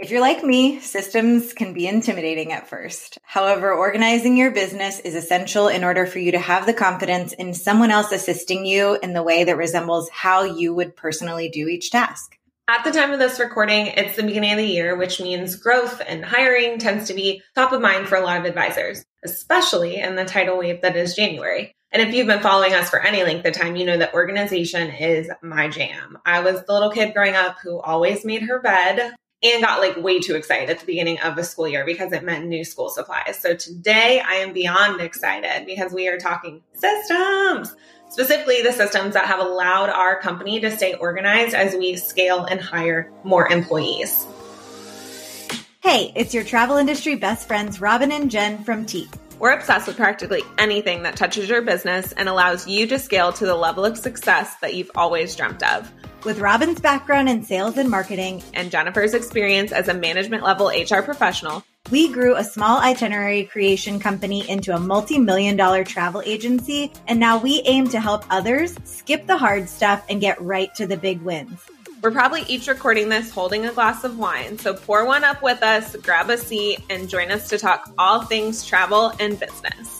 If you're like me, systems can be intimidating at first. However, organizing your business is essential in order for you to have the confidence in someone else assisting you in the way that resembles how you would personally do each task. At the time of this recording, it's the beginning of the year, which means growth and hiring tends to be top of mind for a lot of advisors, especially in the tidal wave that is January. And if you've been following us for any length of time, you know that organization is my jam. I was the little kid growing up who always made her bed and got like way too excited at the beginning of a school year because it meant new school supplies. So today I am beyond excited because we are talking systems, specifically the systems that have allowed our company to stay organized as we scale and hire more employees. Hey, it's your travel industry best friends, Robin and Jen from Tique. We're obsessed with practically anything that touches your business and allows you to scale to the level of success that you've always dreamt of. With Robin's background in sales and marketing and Jennifer's experience as a management level HR professional, we grew a small itinerary creation company into a multi million dollar travel agency. And now we aim to help others skip the hard stuff and get right to the big wins. We're probably each recording this holding a glass of wine, so pour one up with us, grab a seat, and join us to talk all things travel and business.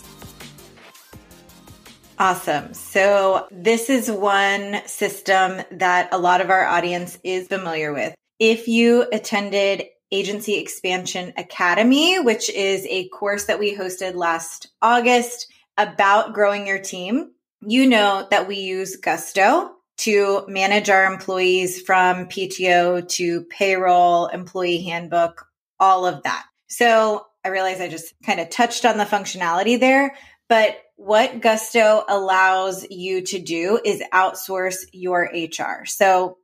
Awesome. So this is one system that a lot of our audience is familiar with. If you attended Agency Expansion Academy, which is a course that we hosted last August about growing your team, you know that we use Gusto to manage our employees from PTO to payroll, employee handbook, all of that. So I realize I just kind of touched on the functionality there, but what Gusto allows you to do is outsource your HR. So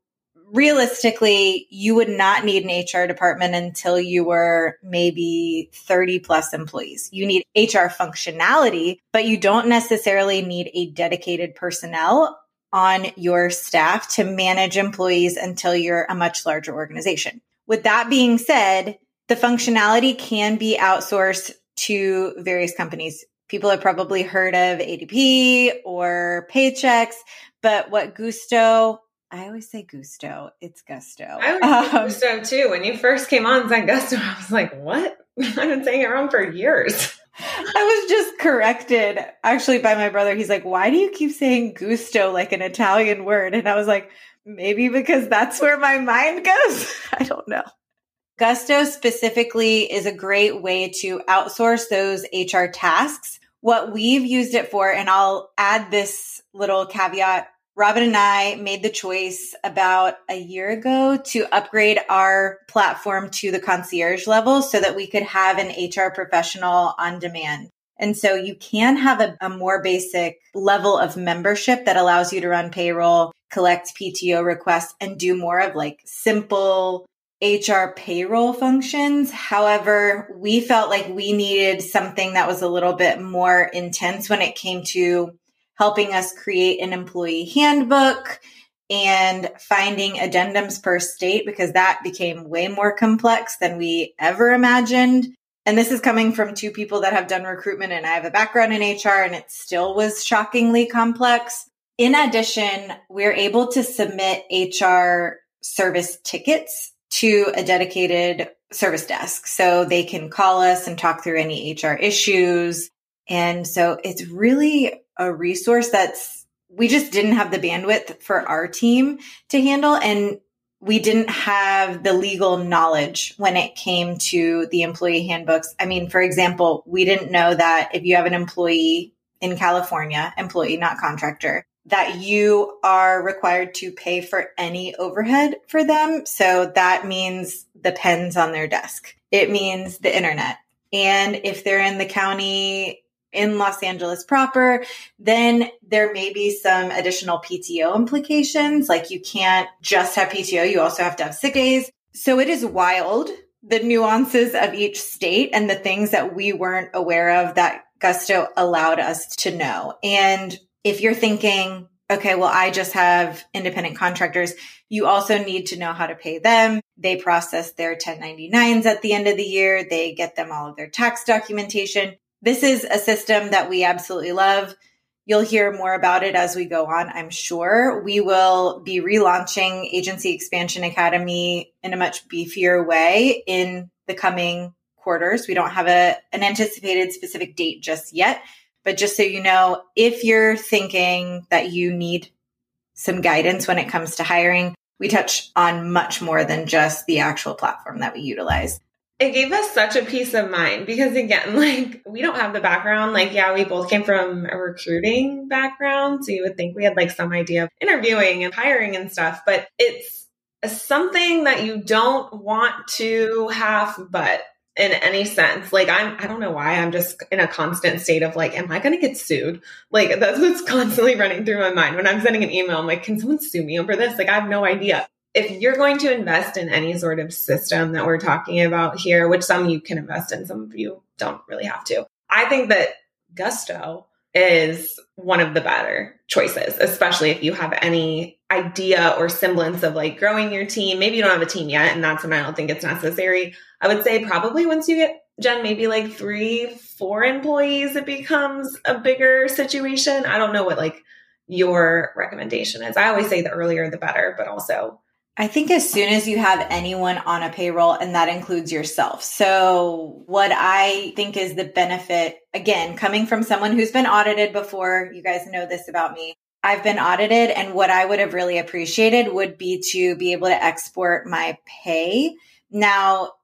realistically, you would not need an HR department until you were maybe 30 plus employees. You need HR functionality, but you don't necessarily need a dedicated personnel on your staff to manage employees until you're a much larger organization. With that being said, the functionality can be outsourced to various companies people have probably heard of ADP or Paychex, but what Gusto, I always say Gusto, it's Gusto. I would um, Gusto too. When you first came on saying Gusto, I was like, what? I've been saying it wrong for years. I was just corrected actually by my brother. He's like, why do you keep saying gusto like an Italian word? And I was like, maybe because that's where my mind goes. I don't know. Gusto specifically is a great way to outsource those HR tasks. What we've used it for, and I'll add this little caveat. Robin and I made the choice about a year ago to upgrade our platform to the concierge level so that we could have an HR professional on demand. And so you can have a, a, more basic level of membership that allows you to run payroll, collect PTO requests, and do more of like simple HR payroll functions. However, we felt like we needed something that was a little bit more intense when it came to helping us create an employee handbook and finding addendums per state because that became way more complex than we ever imagined. And this is coming from two people that have done recruitment and I have a background in HR and it still was shockingly complex. In addition, we're able to submit HR service tickets to a dedicated service desk. So they can call us and talk through any HR issues. And so it's really a resource that's, we just didn't have the bandwidth for our team to handle. And we didn't have the legal knowledge when it came to the employee handbooks. I mean, for example, we didn't know that if you have an employee in California, employee, not contractor, that you are required to pay for any overhead for them. So that means the pens on their desk. It means the internet. And if they're in the county in Los Angeles proper, then there may be some additional PTO implications. Like you can't just have PTO, you also have to have sick days. So it is wild the nuances of each state and the things that we weren't aware of that Gusto allowed us to know. And if you're thinking, okay, well, I just have independent contractors, you also need to know how to pay them. They process their 1099s at the end of the year. They get them all of their tax documentation. This is a system that we absolutely love. You'll hear more about it as we go on, I'm sure. We will be relaunching Agency Expansion Academy in a much beefier way in the coming quarters. We don't have a, an anticipated specific date just yet, but just so you know, if you're thinking that you need some guidance when it comes to hiring, we touch on much more than just the actual platform that we utilize. It gave us such a peace of mind because again like we don't have the background. Like yeah we both came from a recruiting background so you would think we had like some idea of interviewing and hiring and stuff but it's something that you don't want to have but in any sense. Like i'm i don't know why. I'm just in a constant state of like am i going to get sued? Like that's what's constantly running through my mind. When i'm sending an email i'm like can someone sue me over this? Like i have no idea. If you're going to invest in any sort of system that we're talking about here, which some you can invest in, some of you don't really have to, I think that Gusto is one of the better choices, especially if you have any idea or semblance of like growing your team. Maybe you don't have a team yet, and that's when I don't think it's necessary. I would say probably once you get Jen, maybe like three, four employees, it becomes a bigger situation. I don't know what like your recommendation is. I always say the earlier the better, but also I think as soon as you have anyone on a payroll, and that includes yourself. So, what I think is the benefit, again, coming from someone who's been audited before, you guys know this about me. I've been audited, and what I would have really appreciated would be to be able to export my pay. Now,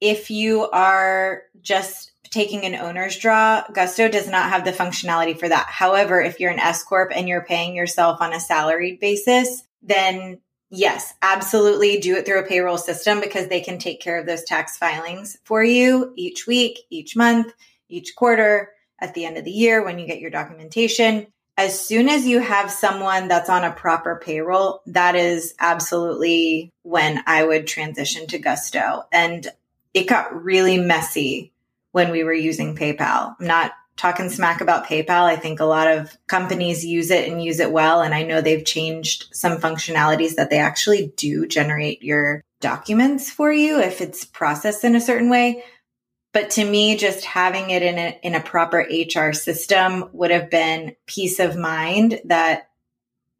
if you are just taking an owner's draw, Gusto does not have the functionality for that. However, if you're an S Corp and you're paying yourself on a salaried basis, then Yes, absolutely. Do it through a payroll system because they can take care of those tax filings for you each week, each month, each quarter, at the end of the year when you get your documentation. As soon as you have someone that's on a proper payroll, that is absolutely when I would transition to Gusto. And it got really messy when we were using PayPal. I'm not talking smack about PayPal. I think a lot of companies use it and use it well. And I know they've changed some functionalities that they actually do generate your documents for you if it's processed in a certain way. But to me, just having it in a, in a proper HR system would have been peace of mind that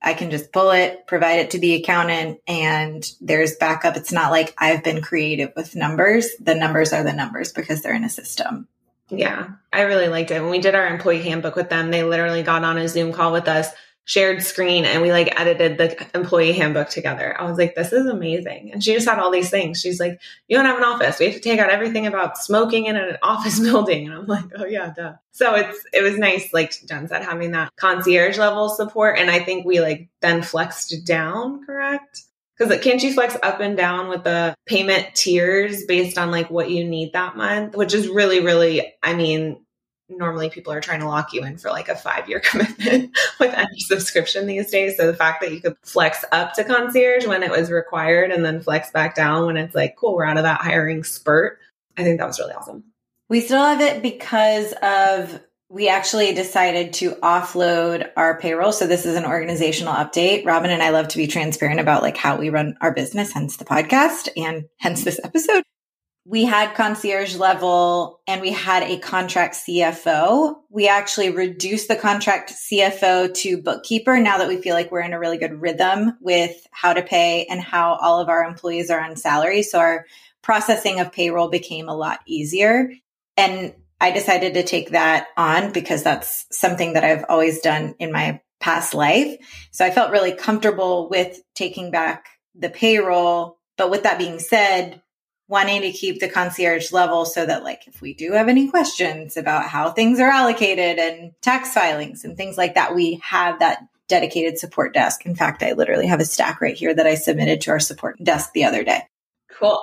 I can just pull it, provide it to the accountant, and there's backup. It's not like I've been creative with numbers. The numbers are the numbers because they're in a system. Yeah, I really liked it. When we did our employee handbook with them, they literally got on a Zoom call with us, shared screen, and we like edited the employee handbook together. I was like, this is amazing. And she just had all these things. She's like, you don't have an office. We have to take out everything about smoking in an office building. And I'm like, oh yeah, duh. So it's it was nice, like Jen said, having that concierge level support. And I think we like then flexed down, correct? Because can't you flex up and down with the payment tiers based on like what you need that month, which is really, really, I mean, normally people are trying to lock you in for like a five year commitment with any subscription these days. So the fact that you could flex up to concierge when it was required and then flex back down when it's like, cool, we're out of that hiring spurt. I think that was really awesome. We still have it because of we actually decided to offload our payroll. So this is an organizational update. Robin and I love to be transparent about like how we run our business, hence the podcast and hence this episode. We had concierge level and we had a contract CFO. We actually reduced the contract CFO to bookkeeper now that we feel like we're in a really good rhythm with how to pay and how all of our employees are on salary. So our processing of payroll became a lot easier. And I decided to take that on because that's something that I've always done in my past life. So I felt really comfortable with taking back the payroll. But with that being said, wanting to keep the concierge level so that like if we do have any questions about how things are allocated and tax filings and things like that, we have that dedicated support desk. In fact, I literally have a stack right here that I submitted to our support desk the other day. Cool.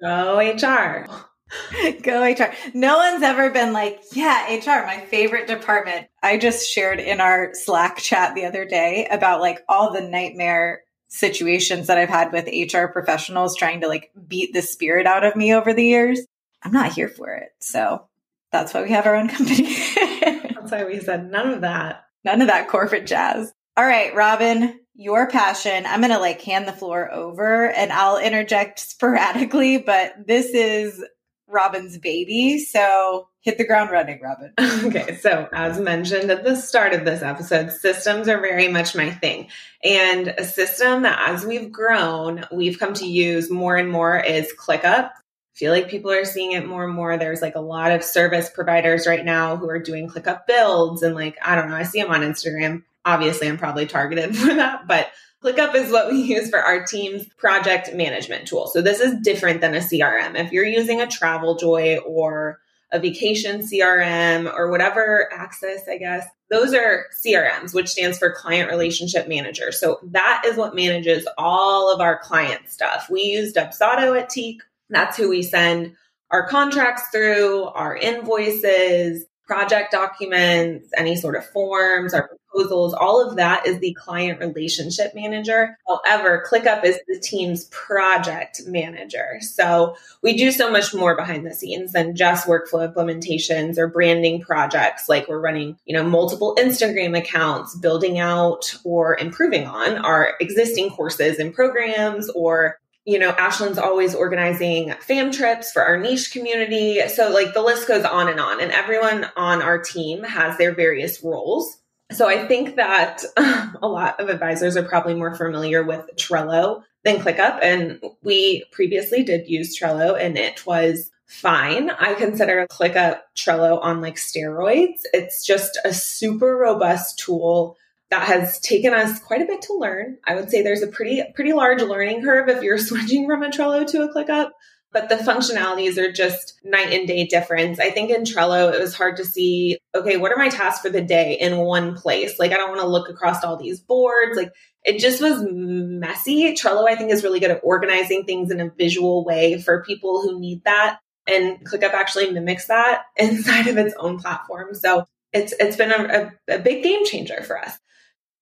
Go HR. Go HR. No one's ever been like, yeah, HR, my favorite department. I just shared in our Slack chat the other day about like all the nightmare situations that I've had with HR professionals trying to like beat the spirit out of me over the years. I'm not here for it. So that's why we have our own company. that's why we said none of that. None of that corporate jazz. All right, Robin, your passion. I'm going to like hand the floor over and I'll interject sporadically, but this is Robin's baby. So hit the ground running, Robin. Okay. So, as mentioned at the start of this episode, systems are very much my thing. And a system that as we've grown, we've come to use more and more is ClickUp. I feel like people are seeing it more and more. There's like a lot of service providers right now who are doing ClickUp builds. And like, I don't know, I see them on Instagram. Obviously, I'm probably targeted for that, but ClickUp is what we use for our team's project management tool. So this is different than a CRM. If you're using a Traveljoy or a vacation CRM or whatever access, I guess, those are CRMs, which stands for client relationship manager. So that is what manages all of our client stuff. We use Dubsado at Tique. That's who we send our contracts through, our invoices, project documents, any sort of forms, our proposals, all of that is the client relationship manager. However, ClickUp is the team's project manager. So we do so much more behind the scenes than just workflow implementations or branding projects. Like we're running, you know, multiple Instagram accounts, building out or improving on our existing courses and programs or you know, Ashlyn's always organizing fam trips for our niche community. So, like, the list goes on and on, and everyone on our team has their various roles. So I think that a lot of advisors are probably more familiar with Trello than ClickUp. And we previously did use Trello and it was fine. I consider ClickUp Trello on like steroids. It's just a super robust tool that has taken us quite a bit to learn. I would say there's a pretty pretty large learning curve if you're switching from a Trello to a ClickUp but the functionalities are just night and day difference. I think in Trello, it was hard to see, okay, what are my tasks for the day in one place? Like, I don't want to look across all these boards. Like, it just was messy. Trello, I think, is really good at organizing things in a visual way for people who need that. And ClickUp actually mimics that inside of its own platform. So it's it's been a, a, a big game changer for us.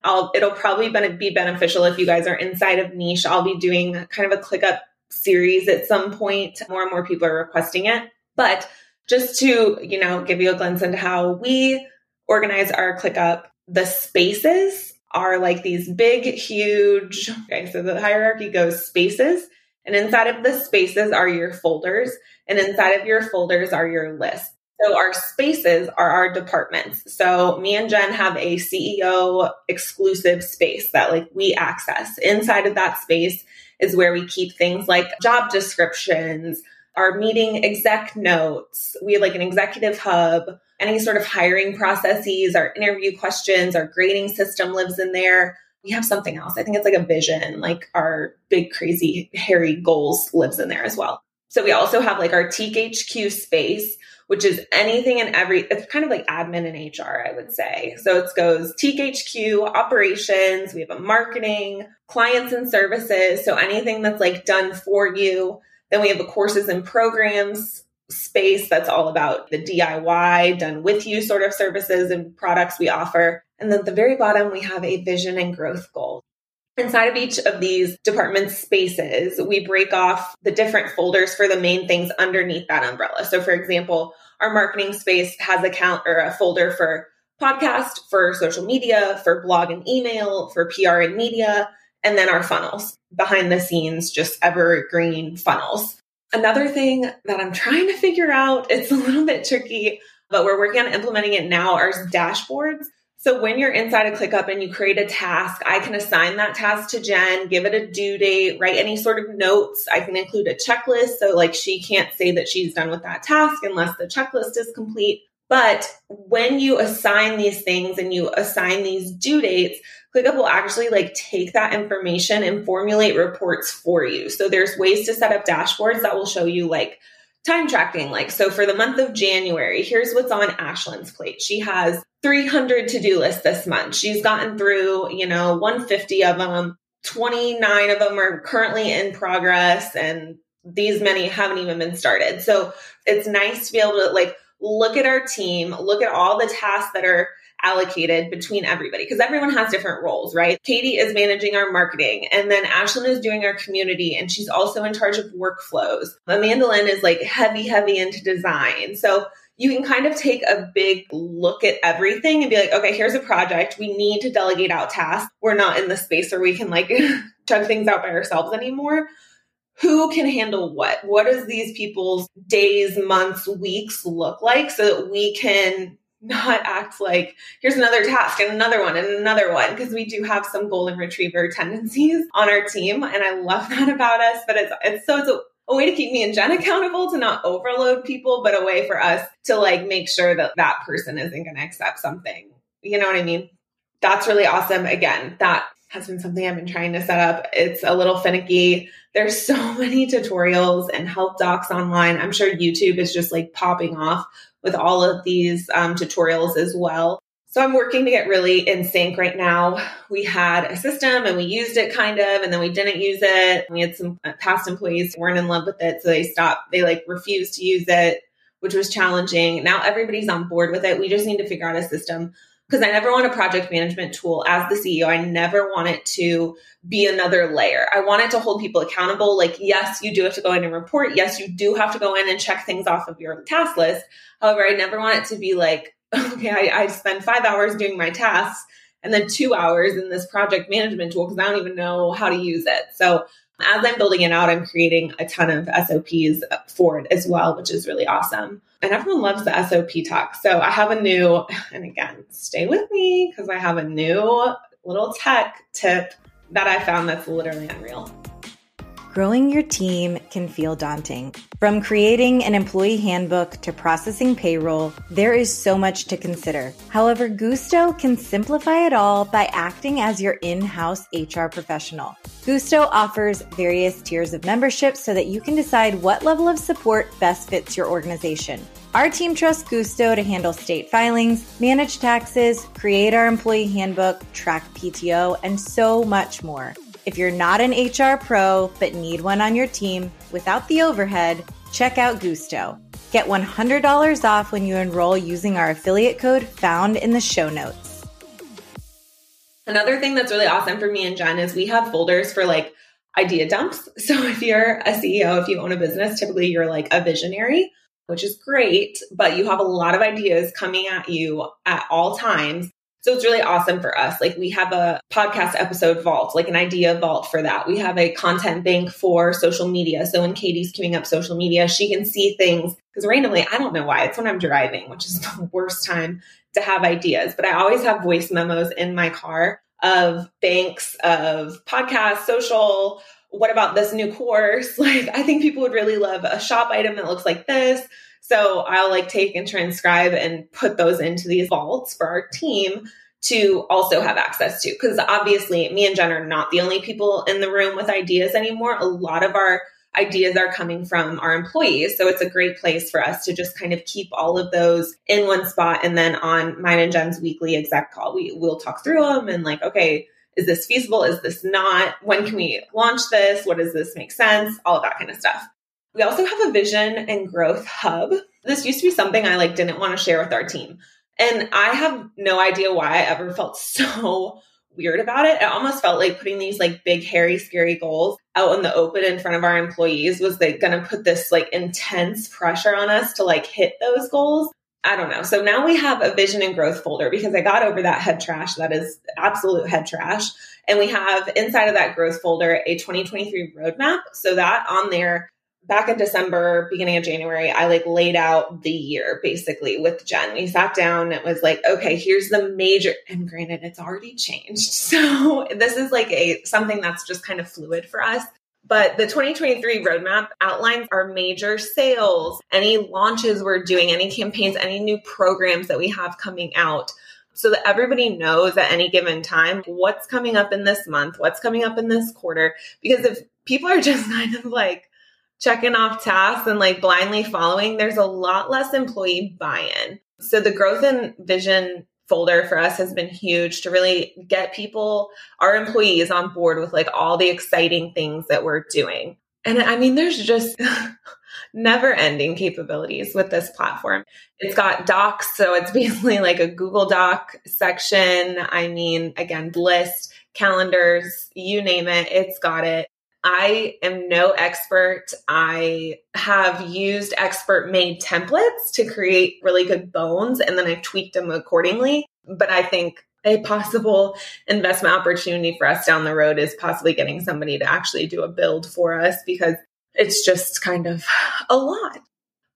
I'll, it'll probably be beneficial if you guys are inside of niche. I'll be doing kind of a ClickUp series at some point. More and more people are requesting it. But just to, you know, give you a glimpse into how we organize our ClickUp, the spaces are like these big, huge, okay, so the hierarchy goes spaces. And inside of the spaces are your folders. And inside of your folders are your lists. So our spaces are our departments. So me and Jen have a CEO exclusive space that like we access. Inside of that space is where we keep things like job descriptions, our meeting exec notes. We have like an executive hub, any sort of hiring processes, our interview questions, our grading system lives in there. We have something else. I think it's like a vision, like our big, crazy, hairy goals lives in there as well. So we also have like our Tique HQ space, which is anything and every, it's kind of like admin and HR, I would say. So it goes Tique HQ, operations, we have a marketing, clients and services. So anything that's like done for you. Then we have a courses and programs space that's all about the DIY, done with you sort of services and products we offer. And then at the very bottom, we have a vision and growth goal. Inside of each of these department spaces, we break off the different folders for the main things underneath that umbrella. So, for example, our marketing space has a count or a folder for podcast, for social media, for blog and email, for PR and media, and then our funnels behind the scenes, just evergreen funnels. Another thing that I'm trying to figure out, it's a little bit tricky, but we're working on implementing it now, are dashboards. So when you're inside a ClickUp and you create a task, I can assign that task to Jen, give it a due date, write any sort of notes. I can include a checklist. So like she can't say that she's done with that task unless the checklist is complete. But when you assign these things and you assign these due dates, ClickUp will actually like take that information and formulate reports for you. So there's ways to set up dashboards that will show you like time tracking. Like, so for the month of January, here's what's on Ashlyn's plate. She has 300 to do lists this month. She's gotten through, you know, 150 of them. 29 of them are currently in progress and these many haven't even been started. So it's nice to be able to like look at our team, look at all the tasks that are allocated between everybody because everyone has different roles, right? Katie is managing our marketing and then Ashlyn is doing our community and she's also in charge of workflows. Amanda Lynn is like heavy, heavy into design. So you can kind of take a big look at everything and be like, okay, here's a project. We need to delegate out tasks. We're not in the space where we can like chug things out by ourselves anymore who can handle what? What does these people's days, months, weeks look like so that we can not act like here's another task and another one and another one because we do have some golden retriever tendencies on our team and I love that about us but it's it's so it's a, a way to keep me and Jen accountable to not overload people but a way for us to like make sure that that person isn't going to accept something. You know what I mean? That's really awesome. Again that has been something I've been trying to set up. It's a little finicky. There's so many tutorials and help docs online. I'm sure YouTube is just like popping off with all of these um, tutorials as well. So I'm working to get really in sync right now. We had a system and we used it kind of, and then we didn't use it. We had some uh, past employees weren't in love with it, so they stopped. They like refused to use it, which was challenging. Now everybody's on board with it. We just need to figure out a system because I never want a project management tool as the CEO. I never want it to be another layer. I want it to hold people accountable. Like, yes, you do have to go in and report. Yes, you do have to go in and check things off of your task list. However, I never want it to be like, okay, I, I spend five hours doing my tasks and then two hours in this project management tool because I don't even know how to use it. So as I'm building it out, I'm creating a ton of SOPs for it as well, which is really awesome. And everyone loves the SOP talk. So I have a new, and again, stay with me because I have a new little tech tip that I found that's literally unreal. Growing your team can feel daunting. From creating an employee handbook to processing payroll, there is so much to consider. However, Gusto can simplify it all by acting as your in house HR professional. Gusto offers various tiers of membership so that you can decide what level of support best fits your organization. Our team trusts Gusto to handle state filings, manage taxes, create our employee handbook, track PTO, and so much more. If you're not an HR pro but need one on your team without the overhead, check out Gusto. Get $100 off when you enroll using our affiliate code found in the show notes. Another thing that's really awesome for me and Jen is we have folders for like idea dumps. So if you're a CEO, if you own a business, typically you're like a visionary, which is great, but you have a lot of ideas coming at you at all times. So it's really awesome for us. Like we have a podcast episode vault, like an idea vault for that. We have a content bank for social media. So when Katie's queuing up social media, she can see things because randomly, I don't know why, it's when I'm driving, which is the worst time to have ideas. But I always have voice memos in my car of banks of podcast, social. What about this new course? Like, I think people would really love a shop item that looks like this so I'll like take and transcribe and put those into these vaults for our team to also have access to. Because obviously, me and Jen are not the only people in the room with ideas anymore. A lot of our ideas are coming from our employees. So it's a great place for us to just kind of keep all of those in one spot. And then on mine and Jen's weekly exec call, we will talk through them and like, okay, is this feasible? Is this not? When can we launch this? What does this make sense? All of that kind of stuff. We also have a vision and growth hub. This used to be something I like didn't want to share with our team. And I have no idea why I ever felt so weird about it. It almost felt like putting these like big, hairy, scary goals out in the open in front of our employees was like going to put this like intense pressure on us to like hit those goals. I don't know. So now we have a vision and growth folder because I got over that head trash. That is absolute head trash. And we have inside of that growth folder a 2023 roadmap. So that on there back in December, beginning of January, I like laid out the year basically with Jen. We sat down. It was like, okay, here's the major, and granted, it's already changed. So this is like a something that's just kind of fluid for us. But the 2023 roadmap outlines our major sales, any launches we're doing, any campaigns, any new programs that we have coming out so that everybody knows at any given time what's coming up in this month, what's coming up in this quarter. Because if people are just kind of like, checking off tasks and like blindly following, there's a lot less employee buy in. So the growth and vision folder for us has been huge to really get people, our employees on board with like all the exciting things that we're doing. And I mean, there's just never ending capabilities with this platform. It's got docs, so it's basically like a Google Doc section. I mean, again, list, calendars, you name it, it's got it. I am no expert. I have used expert made templates to create really good bones and then I've tweaked them accordingly. But I think a possible investment opportunity for us down the road is possibly getting somebody to actually do a build for us because it's just kind of a lot.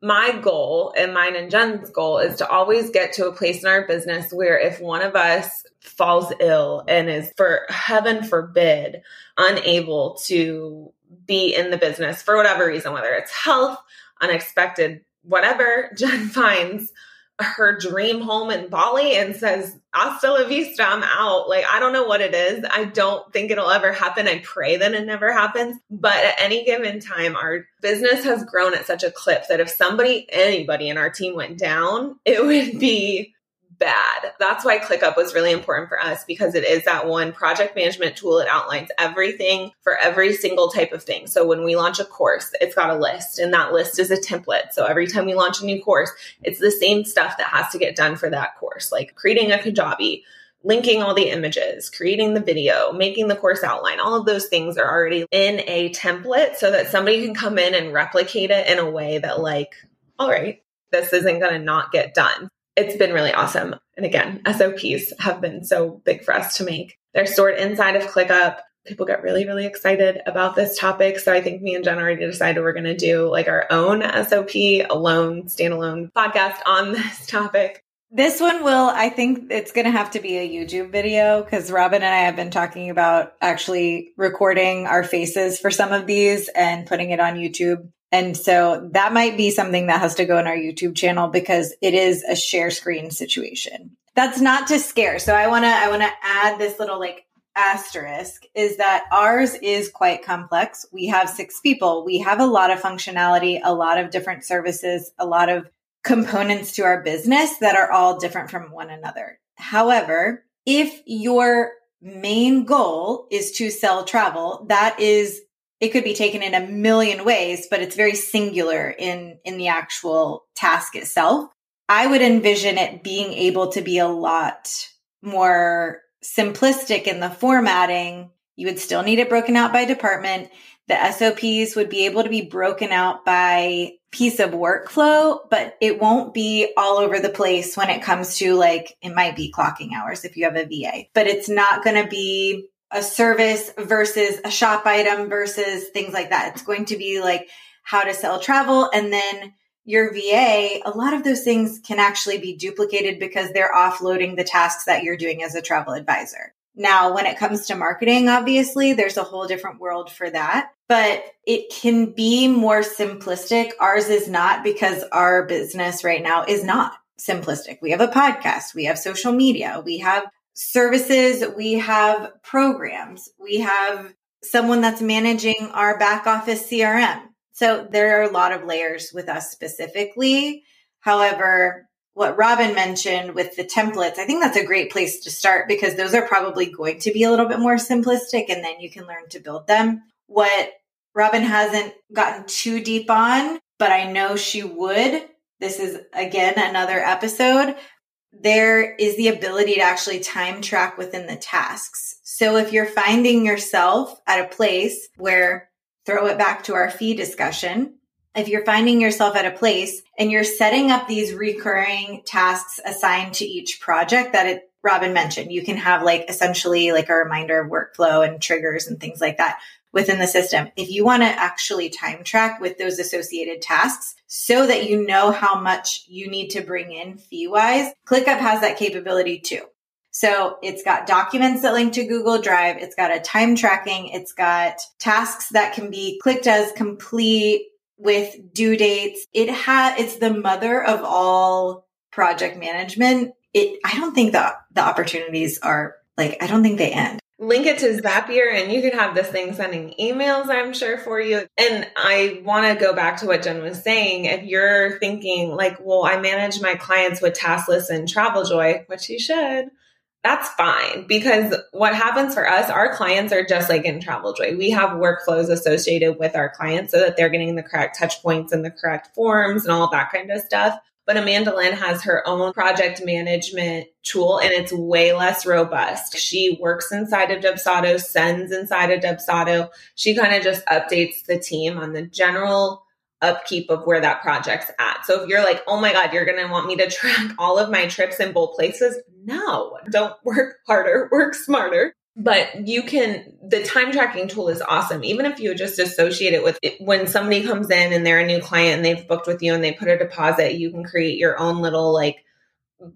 My goal and mine and Jen's goal is to always get to a place in our business where if one of us falls ill and is, for heaven forbid, unable to be in the business for whatever reason, whether it's health, unexpected, whatever, Jen finds her dream home in Bali and says, Hasta la vista, I'm out. Like, I don't know what it is. I don't think it'll ever happen. I pray that it never happens. But at any given time, our business has grown at such a clip that if somebody, anybody in our team went down, it would be bad. That's why ClickUp was really important for us because it is that one project management tool. It outlines everything for every single type of thing. So when we launch a course, it's got a list and that list is a template. So every time we launch a new course, it's the same stuff that has to get done for that course, like creating a Kajabi, linking all the images, creating the video, making the course outline. All of those things are already in a template so that somebody can come in and replicate it in a way that like, all right, this isn't going to not get done it's been really awesome. And again, SOPs have been so big for us to make. They're stored inside of ClickUp. People get really, really excited about this topic. So I think me and Jen already decided we're going to do like our own SOP, alone, standalone podcast on this topic. This one will, I think it's going to have to be a YouTube video because Robin and I have been talking about actually recording our faces for some of these and putting it on YouTube. And so that might be something that has to go in our YouTube channel because it is a share screen situation. That's not to scare. So I want to I want to add this little like asterisk is that ours is quite complex. We have 6 people. We have a lot of functionality, a lot of different services, a lot of components to our business that are all different from one another. However, if your main goal is to sell travel, that is it could be taken in a million ways, but it's very singular in, in the actual task itself. I would envision it being able to be a lot more simplistic in the formatting. You would still need it broken out by department. The SOPs would be able to be broken out by piece of workflow, but it won't be all over the place when it comes to like, it might be clocking hours if you have a VA, but it's not going to be a service versus a shop item versus things like that. It's going to be like how to sell travel and then your VA, a lot of those things can actually be duplicated because they're offloading the tasks that you're doing as a travel advisor. Now, when it comes to marketing, obviously, there's a whole different world for that, but it can be more simplistic. Ours is not because our business right now is not simplistic. We have a podcast, we have social media, we have services, we have programs, we have someone that's managing our back office CRM. So there are a lot of layers with us specifically. However, what Robin mentioned with the templates, I think that's a great place to start because those are probably going to be a little bit more simplistic and then you can learn to build them. What Robin hasn't gotten too deep on, but I know she would. This is again another episode there is the ability to actually time track within the tasks. So if you're finding yourself at a place where throw it back to our fee discussion, if you're finding yourself at a place and you're setting up these recurring tasks assigned to each project that it, Robin mentioned, you can have like essentially like a reminder of workflow and triggers and things like that within the system. If you want to actually time track with those associated tasks so that you know how much you need to bring in fee wise, ClickUp has that capability too. So it's got documents that link to Google Drive. It's got a time tracking. It's got tasks that can be clicked as complete with due dates. It has, it's the mother of all project management. It, I don't think that the opportunities are like, I don't think they end link it to Zapier and you could have this thing sending emails, I'm sure, for you. And I want to go back to what Jen was saying. If you're thinking, like, well, I manage my clients with TaskList and TravelJoy, which you should. That's fine because what happens for us, our clients are just like in TravelJoy. We have workflows associated with our clients so that they're getting the correct touch points and the correct forms and all that kind of stuff. But Amanda Lynn has her own project management tool and it's way less robust. She works inside of Dubsado, sends inside of Dubsado. She kind of just updates the team on the general upkeep of where that project's at. So if you're like, oh my God, you're going to want me to track all of my trips in both places. No, don't work harder, work smarter. But you can the time tracking tool is awesome. Even if you just associate it with it, when somebody comes in and they're a new client and they've booked with you and they put a deposit you can create your own little like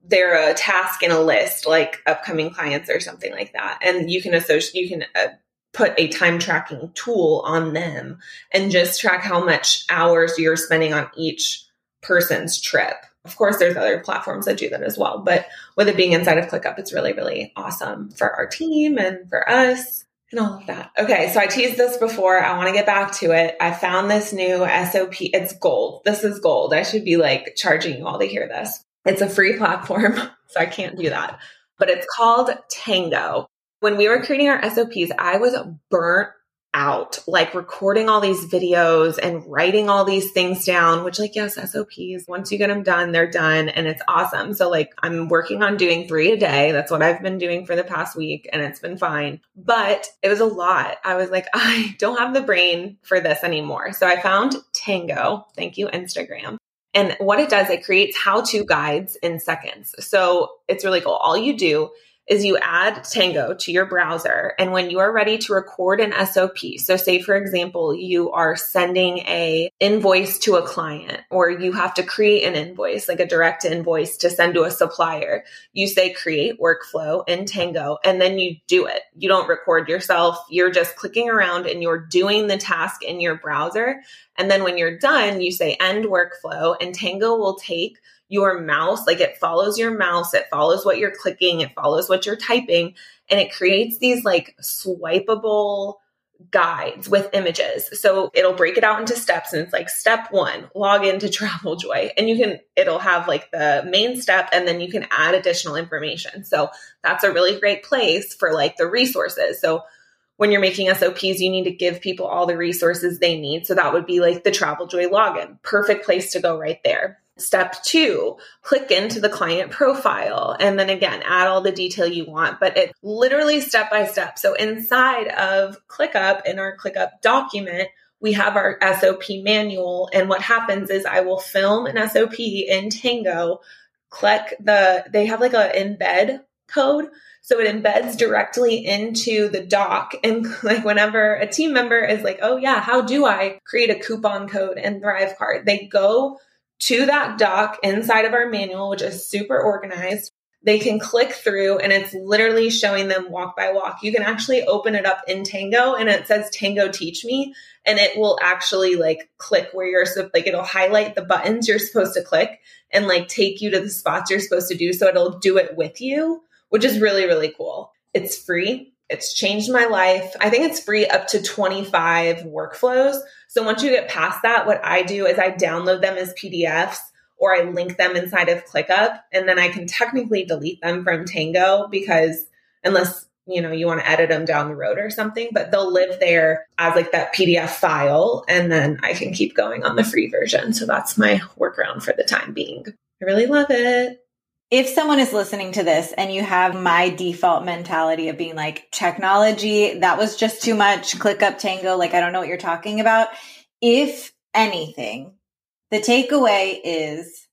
they're a task in a list like upcoming clients or something like that. And you can associate you can uh, put a time tracking tool on them and just track how much hours you're spending on each person's trip of course, there's other platforms that do that as well. But with it being inside of ClickUp, it's really, really awesome for our team and for us and all of that. Okay, so I teased this before. I want to get back to it. I found this new SOP. It's gold. This is gold. I should be like charging you all to hear this. It's a free platform, so I can't do that. But it's called Tango. When we were creating our SOPs, I was burnt out, like recording all these videos and writing all these things down, which, like, yes, SOPs, once you get them done, they're done and it's awesome. So, like, I'm working on doing three a day. That's what I've been doing for the past week and it's been fine. But it was a lot. I was like, I don't have the brain for this anymore. So, I found Tango. Thank you, Instagram. And what it does, it creates how to guides in seconds. So, it's really cool. All you do is you add Tango to your browser. And when you are ready to record an SOP, so say for example, you are sending a invoice to a client or you have to create an invoice, like a direct invoice to send to a supplier, you say create workflow in Tango and then you do it. You don't record yourself. You're just clicking around and you're doing the task in your browser. And then when you're done, you say end workflow and Tango will take your mouse, like it follows your mouse, it follows what you're clicking, it follows what you're typing, and it creates these like swipeable guides with images. So it'll break it out into steps and it's like step 1, log into Traveljoy. And you can it'll have like the main step and then you can add additional information. So that's a really great place for like the resources. So when you're making SOPs, you need to give people all the resources they need. So that would be like the Traveljoy login. Perfect place to go right there. Step two, click into the client profile and then again, add all the detail you want, but it literally step by step. So inside of ClickUp in our ClickUp document, we have our SOP manual. And what happens is I will film an SOP in Tango, click the, they have like a embed code. So it embeds directly into the doc. And like whenever a team member is like, oh yeah, how do I create a coupon code in Thrivecart? They go to that doc inside of our manual, which is super organized. They can click through and it's literally showing them walk by walk. You can actually open it up in Tango and it says Tango Teach Me and it will actually like click where you're like it'll highlight the buttons you're supposed to click and like take you to the spots you're supposed to do. So it'll do it with you, which is really, really cool. It's free. It's changed my life. I think it's free up to 25 workflows. So once you get past that, what I do is I download them as PDFs or I link them inside of ClickUp and then I can technically delete them from Tango because unless you know you want to edit them down the road or something but they'll live there as like that pdf file and then i can keep going on the free version so that's my workaround for the time being i really love it if someone is listening to this and you have my default mentality of being like technology, that was just too much, ClickUp Tango, like I don't know what you're talking about. If anything, the takeaway is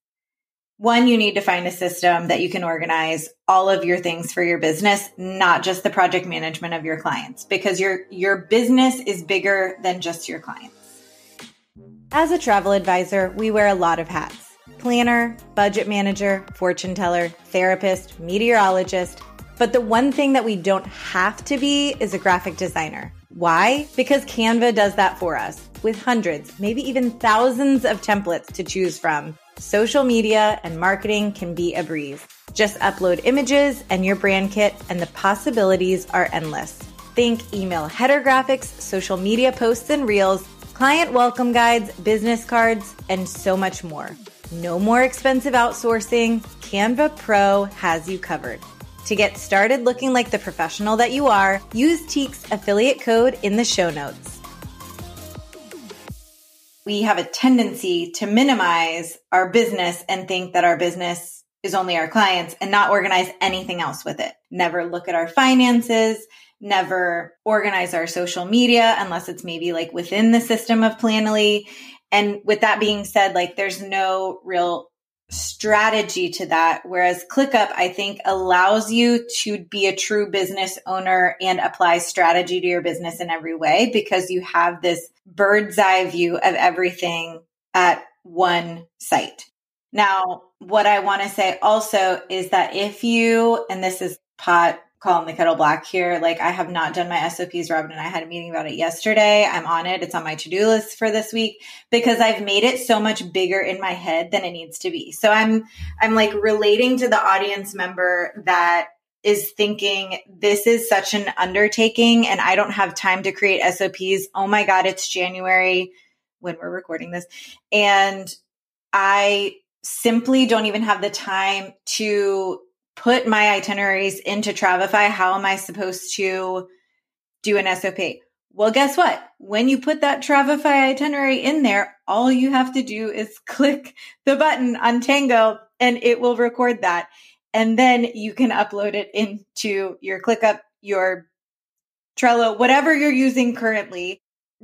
one, you need to find a system that you can organize all of your things for your business, not just the project management of your clients, because your, your business is bigger than just your clients. As a travel advisor, we wear a lot of hats planner, budget manager, fortune teller, therapist, meteorologist. But the one thing that we don't have to be is a graphic designer. Why? Because Canva does that for us with hundreds, maybe even thousands of templates to choose from. Social media and marketing can be a breeze. Just upload images and your brand kit, and the possibilities are endless. Think email header graphics, social media posts and reels, client welcome guides, business cards, and so much more. No more expensive outsourcing. Canva Pro has you covered. To get started looking like the professional that you are, use Tique's affiliate code in the show notes. We have a tendency to minimize our business and think that our business is only our clients and not organize anything else with it. Never look at our finances, never organize our social media unless it's maybe like within the system of Planoly and with that being said, like there's no real strategy to that. Whereas ClickUp, I think, allows you to be a true business owner and apply strategy to your business in every way because you have this bird's eye view of everything at one site. Now, what I want to say also is that if you, and this is pot calling the kettle black here. Like I have not done my SOPs. Robin and I had a meeting about it yesterday. I'm on it. It's on my to-do list for this week because I've made it so much bigger in my head than it needs to be. So I'm I'm like relating to the audience member that is thinking this is such an undertaking and I don't have time to create SOPs. Oh my god, it's January when we're recording this. And I simply don't even have the time to put my itineraries into Travefy. how am I supposed to do an SOP? Well, guess what? When you put that Travefy itinerary in there, all you have to do is click the button on Tango and it will record that. And then you can upload it into your ClickUp, your Trello, whatever you're using currently.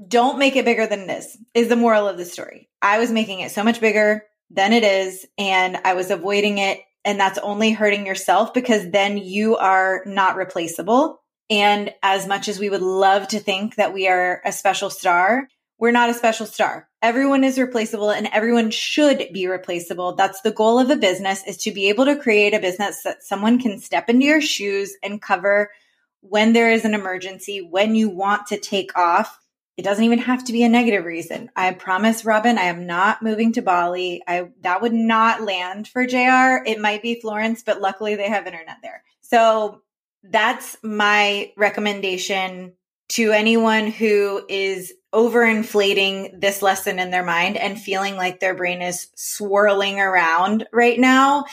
Don't make it bigger than this is the moral of the story. I was making it so much bigger than it is and I was avoiding it and that's only hurting yourself because then you are not replaceable. And as much as we would love to think that we are a special star, we're not a special star. Everyone is replaceable and everyone should be replaceable. That's the goal of a business is to be able to create a business that someone can step into your shoes and cover when there is an emergency, when you want to take off it doesn't even have to be a negative reason. I promise, Robin, I am not moving to Bali. I that would not land for JR. It might be Florence, but luckily they have internet there. So that's my recommendation to anyone who is overinflating this lesson in their mind and feeling like their brain is swirling around right now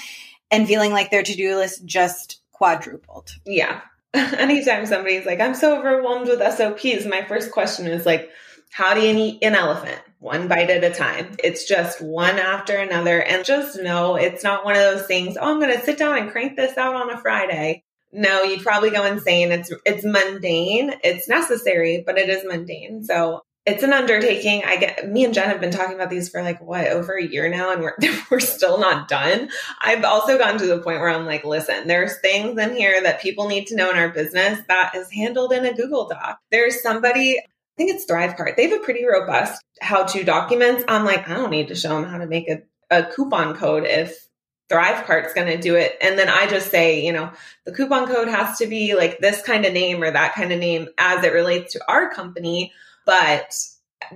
and feeling like their to-do list just quadrupled. Yeah. anytime somebody's like, I'm so overwhelmed with SOPs, my first question is like, how do you eat an elephant? One bite at a time. It's just one after another. And just know it's not one of those things, oh, I'm going to sit down and crank this out on a Friday. No, you'd probably go insane. It's it's mundane. It's necessary, but it is mundane. So it's an undertaking. I get me and Jen have been talking about these for like what over a year now, and we're we're still not done. I've also gotten to the point where I'm like, listen, there's things in here that people need to know in our business that is handled in a Google Doc. There's somebody. I think it's Thrivecart. They have a pretty robust how-to documents. I'm like, I don't need to show them how to make a, a coupon code if Thrivecart's going to do it. And then I just say, you know, the coupon code has to be like this kind of name or that kind of name as it relates to our company but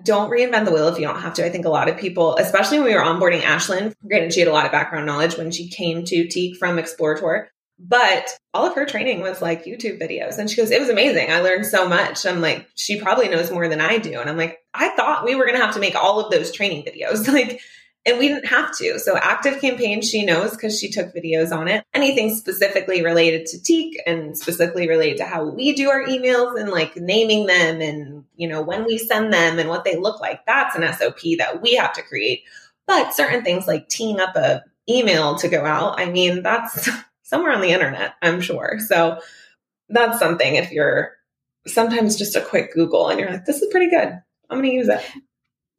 don't reinvent the wheel if you don't have to. I think a lot of people, especially when we were onboarding Ashlyn, granted she had a lot of background knowledge when she came to Tique from Explorator, but all of her training was like YouTube videos. And she goes, it was amazing. I learned so much. I'm like, she probably knows more than I do. And I'm like, I thought we were going to have to make all of those training videos. like, and we didn't have to. So ActiveCampaign, she knows because she took videos on it. Anything specifically related to Tique and specifically related to how we do our emails and like naming them and, you know, when we send them and what they look like, that's an SOP that we have to create. But certain things like teeing up a email to go out, I mean, that's somewhere on the internet, I'm sure. So that's something if you're sometimes just a quick Google and you're like, this is pretty good. I'm going to use it.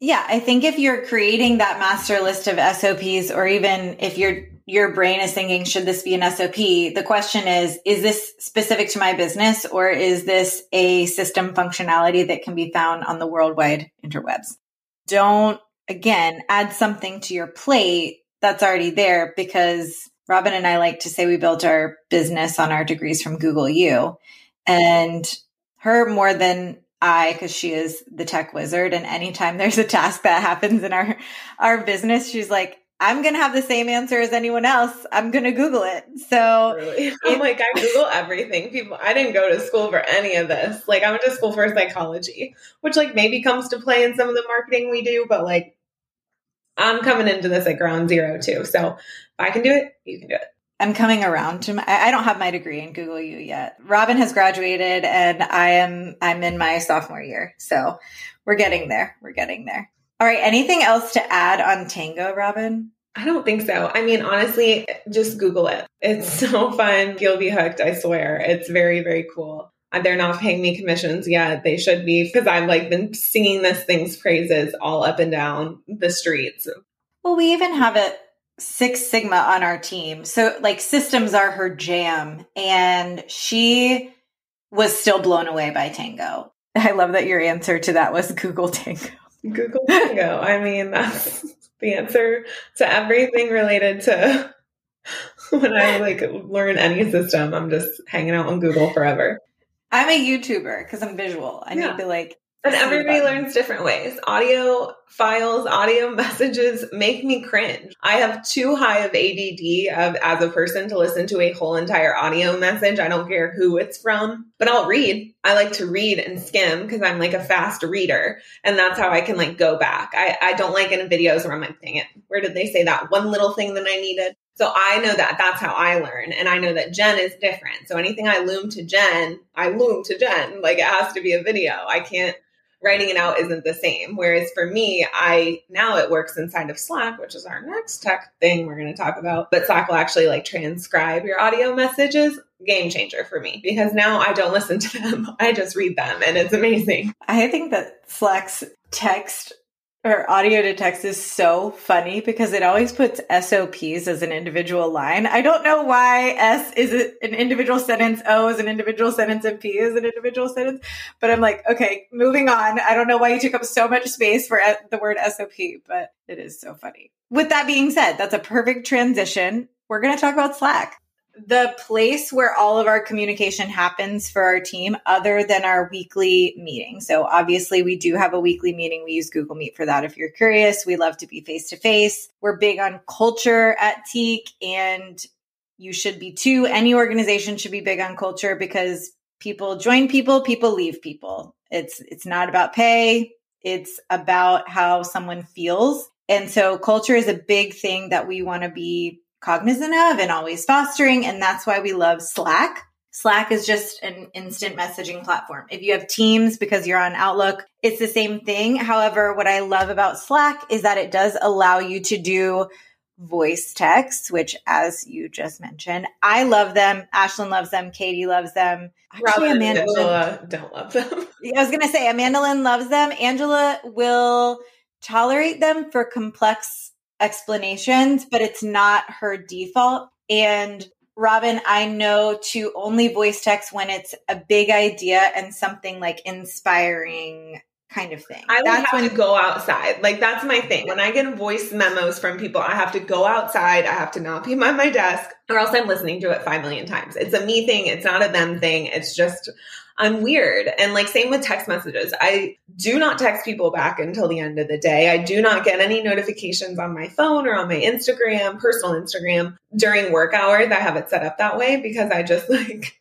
Yeah, I think if you're creating that master list of SOPs, or even if your your brain is thinking, should this be an SOP? The question is, is this specific to my business, or is this a system functionality that can be found on the worldwide interwebs? Don't again add something to your plate that's already there because Robin and I like to say we built our business on our degrees from Google U. And her more than I, because she is the tech wizard, and anytime there's a task that happens in our our business, she's like, "I'm gonna have the same answer as anyone else. I'm gonna Google it." So really? I'm like, I Google everything. People, I didn't go to school for any of this. Like, I went to school for psychology, which like maybe comes to play in some of the marketing we do, but like, I'm coming into this at ground zero too. So if I can do it, you can do it. I'm coming around to my, I don't have my degree in Google U yet. Robin has graduated and I am, I'm in my sophomore year. So we're getting there. We're getting there. All right. Anything else to add on Tango, Robin? I don't think so. I mean, honestly, just Google it. It's so fun. You'll be hooked. I swear. It's very, very cool. Uh, they're not paying me commissions yet. They should be because I've like been singing this thing's praises all up and down the streets. Well, we even have it Six Sigma on our team. So like systems are her jam and she was still blown away by Tango. I love that your answer to that was Google Tango. Google Tango. I mean, that's the answer to everything related to when I like learn any system. I'm just hanging out on Google forever. I'm a YouTuber because I'm visual. I yeah. need to like and everybody learns different ways. Audio files, audio messages make me cringe. I have too high of ADD of, as a person to listen to a whole entire audio message. I don't care who it's from, but I'll read. I like to read and skim because I'm like a fast reader. And that's how I can like go back. I, I don't like in videos where I'm like, dang it, where did they say that one little thing that I needed? So I know that that's how I learn. And I know that Jen is different. So anything I loom to Jen, I loom to Jen. Like it has to be a video. I can't writing it out isn't the same. Whereas for me, I now it works inside of Slack, which is our next tech thing we're going to talk about. But Slack will actually like transcribe your audio messages. Game changer for me because now I don't listen to them. I just read them and it's amazing. I think that Slack's text or audio to text is so funny because it always puts SOPs as an individual line. I don't know why S is an individual sentence, O is an individual sentence, and P is an individual sentence. But I'm like, okay, moving on. I don't know why you took up so much space for the word SOP, but it is so funny. With that being said, that's a perfect transition. We're going to talk about Slack the place where all of our communication happens for our team other than our weekly meeting. So obviously we do have a weekly meeting. We use Google Meet for that. If you're curious, we love to be face to face. We're big on culture at Tique and you should be too. Any organization should be big on culture because people join people, people leave people. It's it's not about pay, it's about how someone feels. And so culture is a big thing that we want to be cognizant of and always fostering. And that's why we love Slack. Slack is just an instant messaging platform. If you have Teams because you're on Outlook, it's the same thing. However, what I love about Slack is that it does allow you to do voice texts, which, as you just mentioned, I love them. Ashlyn loves them. Katie loves them. Actually, Amanda Angela don't love them. I was going to say Amanda Lynn loves them. Angela will tolerate them for complex explanations, but it's not her default. And Robin, I know to only voice text when it's a big idea and something like inspiring kind of thing. I that's have when to go outside. Like that's my thing. When I get voice memos from people, I have to go outside. I have to not be by my desk or else I'm listening to it 5 million times. It's a me thing. It's not a them thing. It's just I'm weird. And like same with text messages. I do not text people back until the end of the day. I do not get any notifications on my phone or on my Instagram, personal Instagram during work hours. I have it set up that way because I just like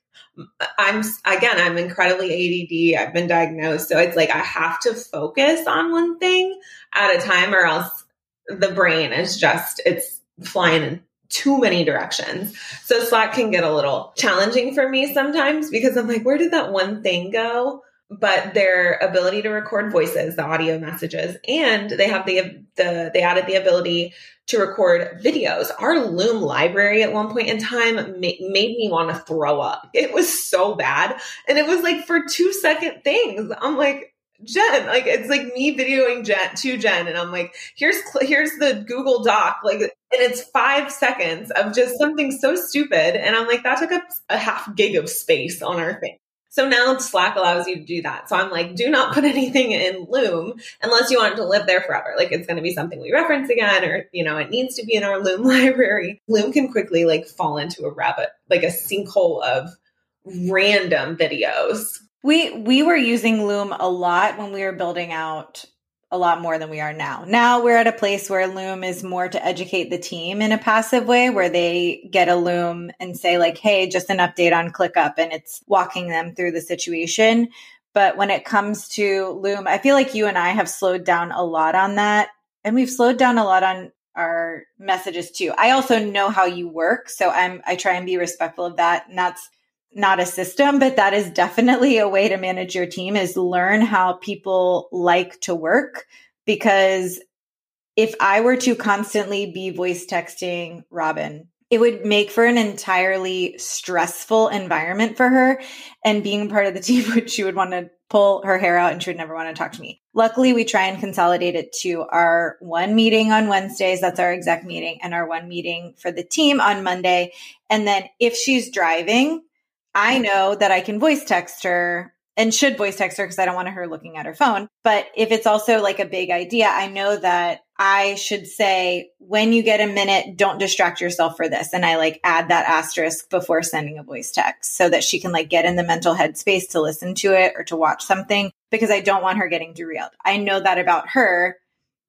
I'm again, I'm incredibly ADD. I've been diagnosed. So it's like I have to focus on one thing at a time or else the brain is just it's flying in too many directions. So Slack can get a little challenging for me sometimes because I'm like, where did that one thing go? But their ability to record voices, the audio messages, and they have the the they added the ability to record videos. Our Loom library at one point in time ma- made me want to throw up. It was so bad, and it was like for two second things. I'm like, Jen. Like it's like me videoing Jen to Jen, and I'm like, here's here's the Google Doc, like, and it's five seconds of just something so stupid, and I'm like, that took up a half gig of space on our thing. So now Slack allows you to do that. So I'm like, do not put anything in Loom unless you want it to live there forever. Like it's going to be something we reference again, or you know, it needs to be in our Loom library. Loom can quickly like fall into a rabbit, like a sinkhole of random videos we we were using Loom a lot when we were building out a lot more than we are now. Now we're at a place where Loom is more to educate the team in a passive way where they get a Loom and say like, "Hey, just an update on ClickUp," and it's walking them through the situation. But when it comes to Loom, I feel like you and I have slowed down a lot on that. And we've slowed down a lot on our messages too. I also know how you work, so I'm I try and be respectful of that. And that's not a system, but that is definitely a way to manage your team is learn how people like to work because if I were to constantly be voice texting Robin, it would make for an entirely stressful environment for her. And being part of the team, she would want to pull her hair out and she would never want to talk to me. Luckily, we try and consolidate it to our one meeting on Wednesdays. That's our exec meeting and our one meeting for the team on Monday. And then if she's driving, I know that I can voice text her and should voice text her because I don't want her looking at her phone. But if it's also like a big idea, I know that I should say, when you get a minute, don't distract yourself for this. And I like add that asterisk before sending a voice text so that she can like get in the mental headspace to listen to it or to watch something because I don't want her getting derailed. I know that about her.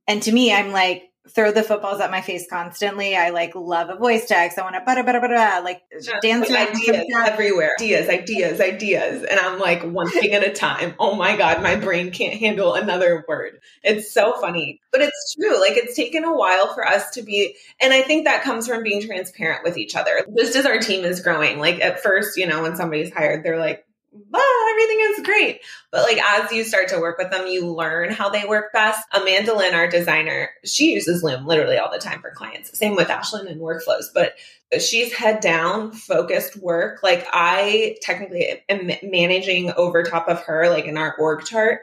And to me, I'm like, throw the footballs at my face constantly. I like love a voice text. I want to bada bada bada like dance like ideas everywhere. Ideas, ideas, ideas. And I'm like one thing at a time. Oh my God, my brain can't handle another word. It's so funny. But it's true. Like it's taken a while for us to be and I think that comes from being transparent with each other. Just as our team is growing. Like at first, you know, when somebody's hired, they're like, ah, everything is great. But like as you start to work with them, you learn how they work best. Amanda Lynn, our designer, she uses Loom literally all the time for clients. Same with Ashlyn and workflows, but she's head down, focused work. Like I technically am managing over top of her, like in our org chart.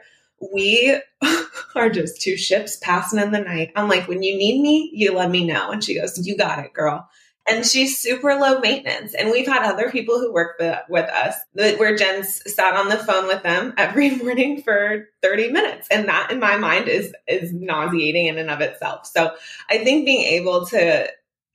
We are just two ships passing in the night. I'm like, when you need me, you let me know. And she goes, You got it, girl and she's super low maintenance. And we've had other people who work with us where Jen's sat on the phone with them every morning for 30 minutes. And that in my mind is, is nauseating in and of itself. So I think being able to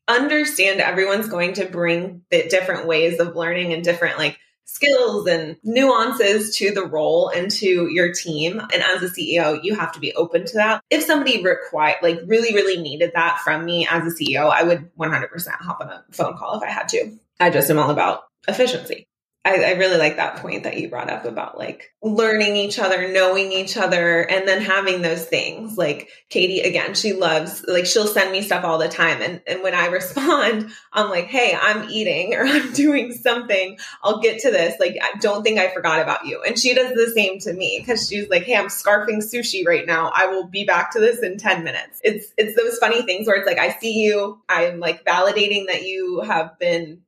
understand everyone's going to bring the different ways of learning and different like skills and nuances to the role and to your team. And as a CEO, you have to be open to that. If somebody required, like really, really needed that from me as a CEO, I would 100% hop on a phone call if I had to. I just am all about efficiency. I, I, really like that point that you brought up about like learning each other, knowing each other, and then having those things. Like Katie, again, she loves, like, she'll send me stuff all the time. And, and when I respond, I'm like, hey, I'm eating or I'm doing something. I'll get to this. Like, I don't think I forgot about you. And she does the same to me because she's like, hey, I'm scarfing sushi right now. I will be back to this in 10 minutes. It's, it's those funny things where it's like, I see you. I'm like validating that you have been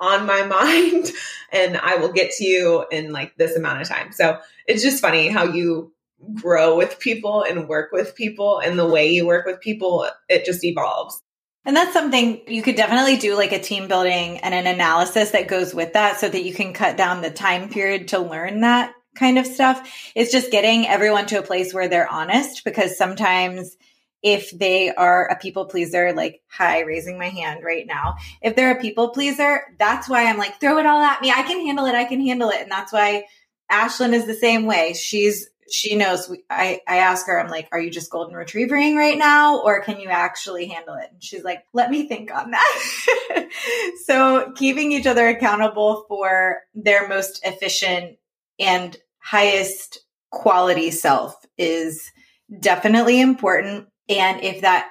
on my mind and I will get to you in like this amount of time. So it's just funny how you grow with people and work with people and the way you work with people, it just evolves. And that's something you could definitely do like a team building and an analysis that goes with that so that you can cut down the time period to learn that kind of stuff. It's just getting everyone to a place where they're honest because sometimes if they are a people pleaser, like, hi, raising my hand right now. If they're a people pleaser, that's why I'm like, throw it all at me. I can handle it. I can handle it. And that's why Ashlyn is the same way. She's, she knows I, I ask her, I'm like, are you just golden retrievering right now? Or can you actually handle it? And she's like, let me think on that. so keeping each other accountable for their most efficient and highest quality self is definitely important. And if that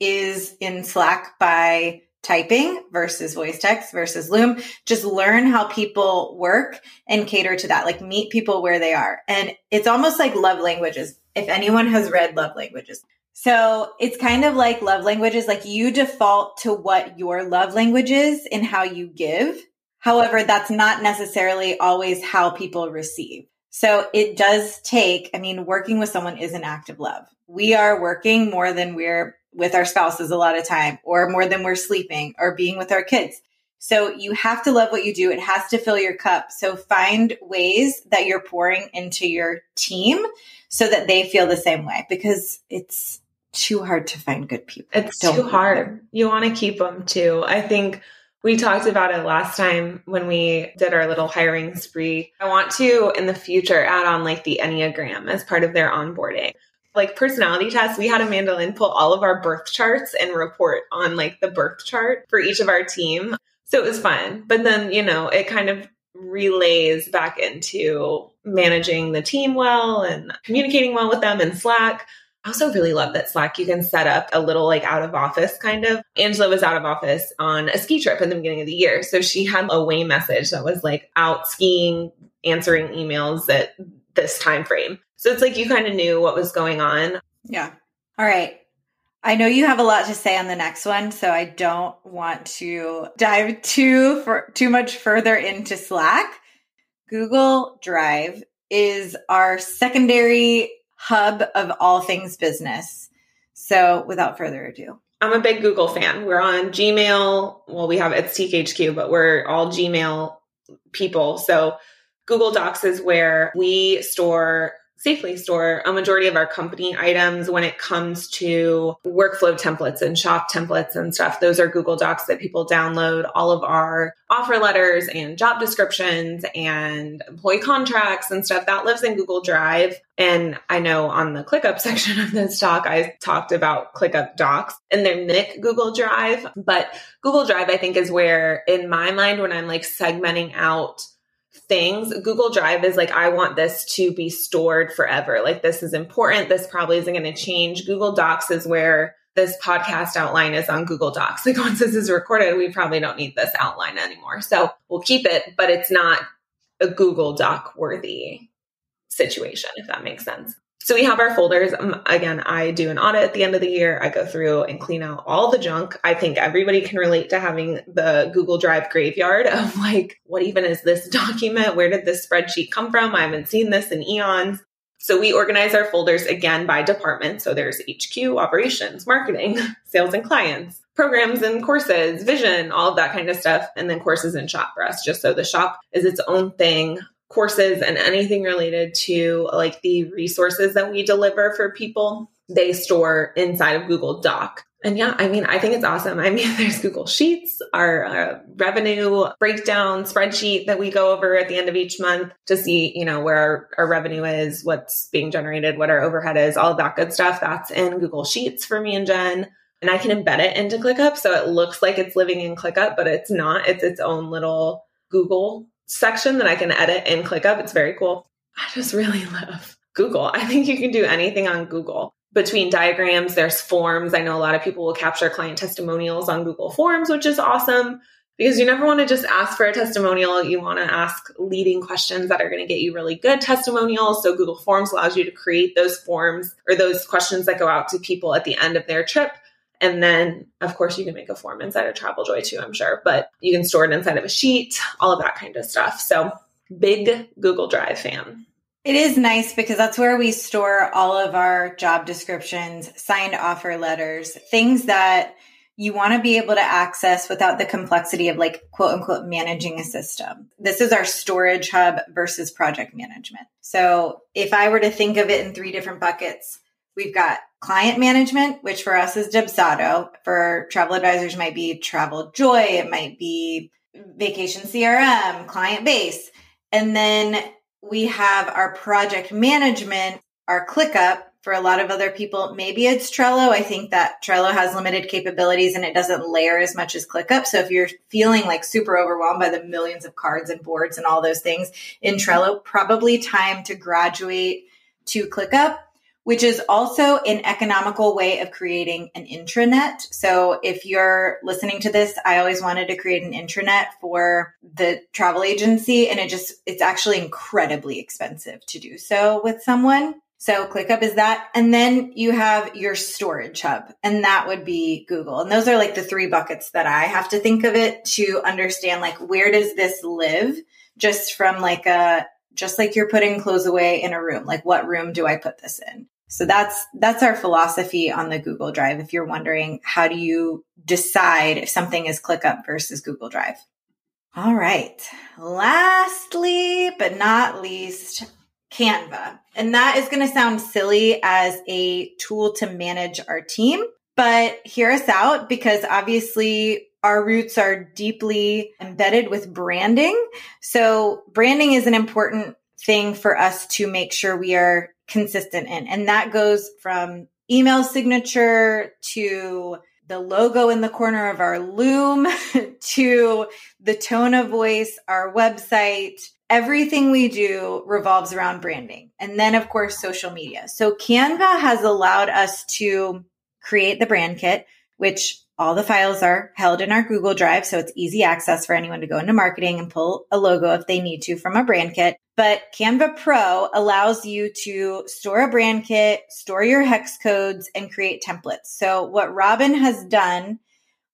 is in Slack by typing versus voice text versus Loom, just learn how people work and cater to that. Like meet people where they are. And it's almost like love languages. If anyone has read love languages. So it's kind of like love languages, like you default to what your love language is and how you give. However, that's not necessarily always how people receive. So it does take, I mean, working with someone is an act of love. We are working more than we're with our spouses a lot of time, or more than we're sleeping, or being with our kids. So you have to love what you do. It has to fill your cup. So find ways that you're pouring into your team so that they feel the same way because it's too hard to find good people. It's Don't too hard. You want to keep them too. I think we talked about it last time when we did our little hiring spree. I want to, in the future, add on like the Enneagram as part of their onboarding. Like personality tests, we had Amanda Lynn pull all of our birth charts and report on like the birth chart for each of our team. So it was fun. But then, you know, it kind of relays back into managing the team well and communicating well with them in Slack. I also really love that Slack, you can set up a little like out of office kind of. Angela was out of office on a ski trip in the beginning of the year. So she had a way message that was like out skiing, answering emails at this time frame. So it's like you kind of knew what was going on. Yeah. All right. I know you have a lot to say on the next one, so I don't want to dive too for too much further into Slack. Google Drive is our secondary hub of all things business. So without further ado. I'm a big Google fan. We're on Gmail. Well, we have it's TiqueHQ, but we're all Gmail people. So Google Docs is where we store safely store a majority of our company items when it comes to workflow templates and shop templates and stuff. Those are Google Docs that people download. All of our offer letters and job descriptions and employee contracts and stuff that lives in Google Drive. And I know on the ClickUp section of this talk, I talked about ClickUp Docs and their mimic Google Drive. But Google Drive, I think, is where in my mind, when I'm like segmenting out things. Google Drive is like, I want this to be stored forever. Like, this is important. This probably isn't going to change. Google Docs is where this podcast outline is on Google Docs. Like, once this is recorded, we probably don't need this outline anymore. So we'll keep it, but it's not a Google Doc worthy situation, if that makes sense. So we have our folders. Um, again, I do an audit at the end of the year. I go through and clean out all the junk. I think everybody can relate to having the Google Drive graveyard of like, what even is this document? Where did this spreadsheet come from? I haven't seen this in eons. So we organize our folders again by department. So there's HQ, operations, marketing, sales and clients, programs and courses, vision, all of that kind of stuff. And then courses and shop for us, just so the shop is its own thing courses and anything related to like the resources that we deliver for people, they store inside of Google Doc. And yeah, I mean, I think it's awesome. I mean, there's Google Sheets, our uh, revenue breakdown spreadsheet that we go over at the end of each month to see, you know, where our, our revenue is, what's being generated, what our overhead is, all that good stuff. That's in Google Sheets for me and Jen. And I can embed it into ClickUp. So it looks like it's living in ClickUp, but it's not. It's its own little Google section that I can edit and ClickUp. It's very cool. I just really love Google. I think you can do anything on Google. Between diagrams, there's forms. I know a lot of people will capture client testimonials on Google Forms, which is awesome because you never want to just ask for a testimonial. You want to ask leading questions that are going to get you really good testimonials. So Google Forms allows you to create those forms or those questions that go out to people at the end of their trip and then, of course, you can make a form inside of TravelJoy too, I'm sure, but you can store it inside of a sheet, all of that kind of stuff. So, big Google Drive fan. It is nice because that's where we store all of our job descriptions, signed offer letters, things that you want to be able to access without the complexity of like quote unquote managing a system. This is our storage hub versus project management. So if I were to think of it in three different buckets, we've got client management, which for us is Dubsado. For travel advisors, might be TravelJoy. It might be Vacation CRM, ClientBase. And then we have our project management, our ClickUp. For a lot of other people, maybe it's Trello. I think that Trello has limited capabilities and it doesn't layer as much as ClickUp. So if you're feeling like super overwhelmed by the millions of cards and boards and all those things in Trello, probably time to graduate to ClickUp which is also an economical way of creating an intranet. So if you're listening to this, I always wanted to create an intranet for the travel agency and it just, it's actually incredibly expensive to do so with someone. So ClickUp is that. And then you have your storage hub and that would be Google. And those are like the three buckets that I have to think of it to understand like where does this live just from like a just like you're putting clothes away in a room. Like what room do I put this in? So that's that's our philosophy on the Google Drive. If you're wondering how do you decide if something is ClickUp versus Google Drive. All right. Lastly, but not least, Canva. And that is going to sound silly as a tool to manage our team, but hear us out because obviously our roots are deeply embedded with branding. So branding is an important thing for us to make sure we are consistent in. And that goes from email signature to the logo in the corner of our loom to the tone of voice, our website, everything we do revolves around branding. And then, of course, social media. So Canva has allowed us to create the brand kit, which all the files are held in our Google Drive, so it's easy access for anyone to go into marketing and pull a logo if they need to from a brand kit. But Canva Pro allows you to store a brand kit, store your hex codes, and create templates. So, what Robin has done,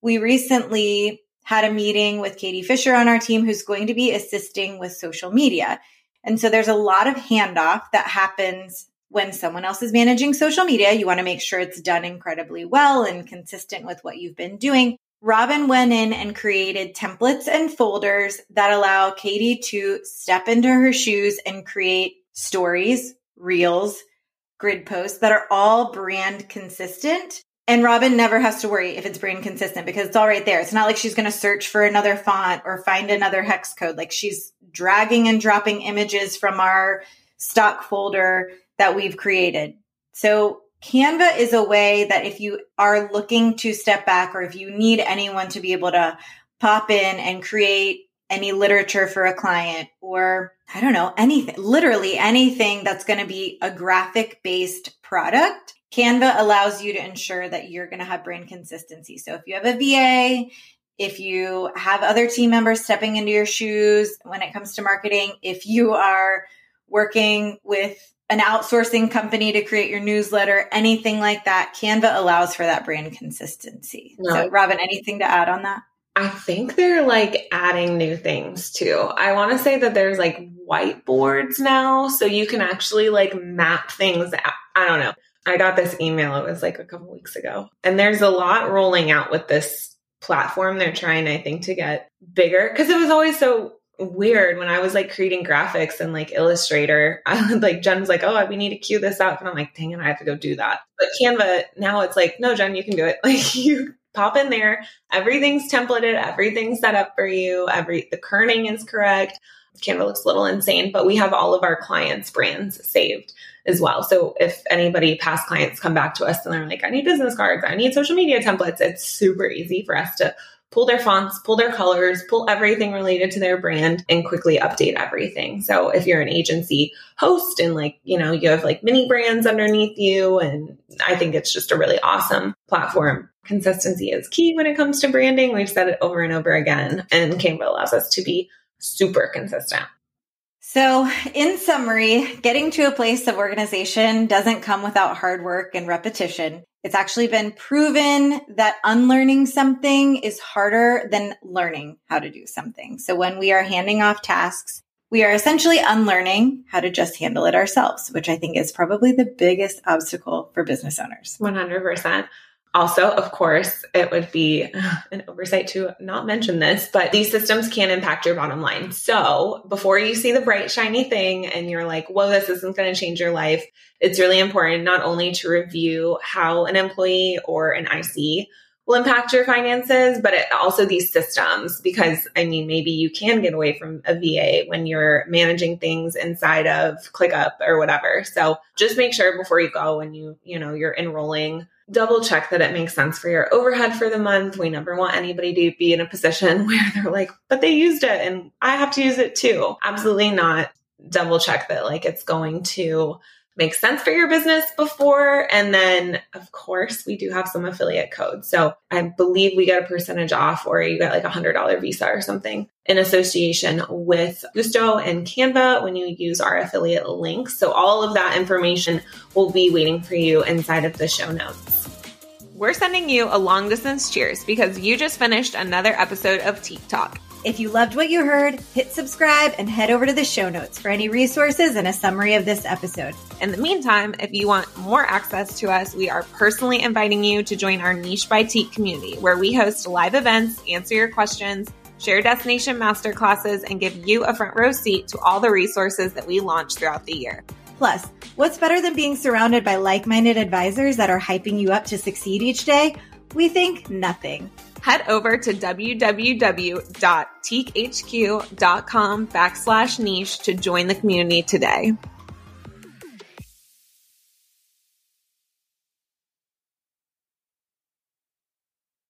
we recently had a meeting with Katie Fisher on our team who's going to be assisting with social media. And so, there's a lot of handoff that happens when someone else is managing social media, you want to make sure it's done incredibly well and consistent with what you've been doing. Robin went in and created templates and folders that allow Katie to step into her shoes and create stories, reels, grid posts that are all brand consistent. And Robin never has to worry if it's brand consistent because it's all right there. It's not like she's going to search for another font or find another hex code. Like she's dragging and dropping images from our stock folder that we've created. So Canva is a way that if you are looking to step back or if you need anyone to be able to pop in and create any literature for a client or I don't know, anything, literally anything that's going to be a graphic based product, Canva allows you to ensure that you're going to have brand consistency. So if you have a VA, if you have other team members stepping into your shoes when it comes to marketing, if you are working with an outsourcing company to create your newsletter, anything like that, Canva allows for that brand consistency. No. So, Robin, anything to add on that? I think they're like adding new things too. I want to say that there's like whiteboards now, so you can actually like map things out. I don't know. I got this email, it was like a couple weeks ago, and there's a lot rolling out with this platform. They're trying, I think, to get bigger because it was always so weird when I was like creating graphics and like Illustrator. I would like Jen's like, oh, we need to cue this up, and I'm like, dang it, I have to go do that. But Canva now it's like, no, Jen, you can do it. Like you pop in there, everything's templated, everything's set up for you. Every the kerning is correct. Canva looks a little insane, but we have all of our clients' brands saved as well. So if anybody past clients come back to us and they're like, I need business cards, I need social media templates, it's super easy for us to pull their fonts, pull their colors, pull everything related to their brand and quickly update everything. So if you're an agency host and like, you know, you have like mini brands underneath you and I think it's just a really awesome platform. Consistency is key when it comes to branding. We've said it over and over again and Canva allows us to be super consistent. So, in summary, getting to a place of organization doesn't come without hard work and repetition. It's actually been proven that unlearning something is harder than learning how to do something. So when we are handing off tasks, we are essentially unlearning how to just handle it ourselves, which I think is probably the biggest obstacle for business owners. 100%. Also, of course, it would be an oversight to not mention this, but these systems can impact your bottom line. So before you see the bright, shiny thing and you're like, whoa, this isn't going to change your life, it's really important not only to review how an employee or an IC will impact your finances, but it, also these systems, because I mean, maybe you can get away from a VA when you're managing things inside of ClickUp or whatever. So just make sure before you go and you, you know, you're enrolling double check that it makes sense for your overhead for the month. We never want anybody to be in a position where they're like, but they used it and I have to use it too. Absolutely not. Double check that like it's going to make sense for your business before. And then, of course, we do have some affiliate codes. So I believe we get a percentage off or you get like a $100 visa or something in association with Gusto and Canva when you use our affiliate links. So all of that information will be waiting for you inside of the show notes. We're sending you a long distance cheers because you just finished another episode of Tique Talk. If you loved what you heard, hit subscribe and head over to the show notes for any resources and a summary of this episode. In the meantime, if you want more access to us, we are personally inviting you to join our Niche by Tique community, where we host live events, answer your questions, share destination masterclasses, and give you a front row seat to all the resources that we launch throughout the year. Plus, what's better than being surrounded by like minded advisors that are hyping you up to succeed each day? We think nothing head over to www.tiquehq.com backslash niche to join the community today.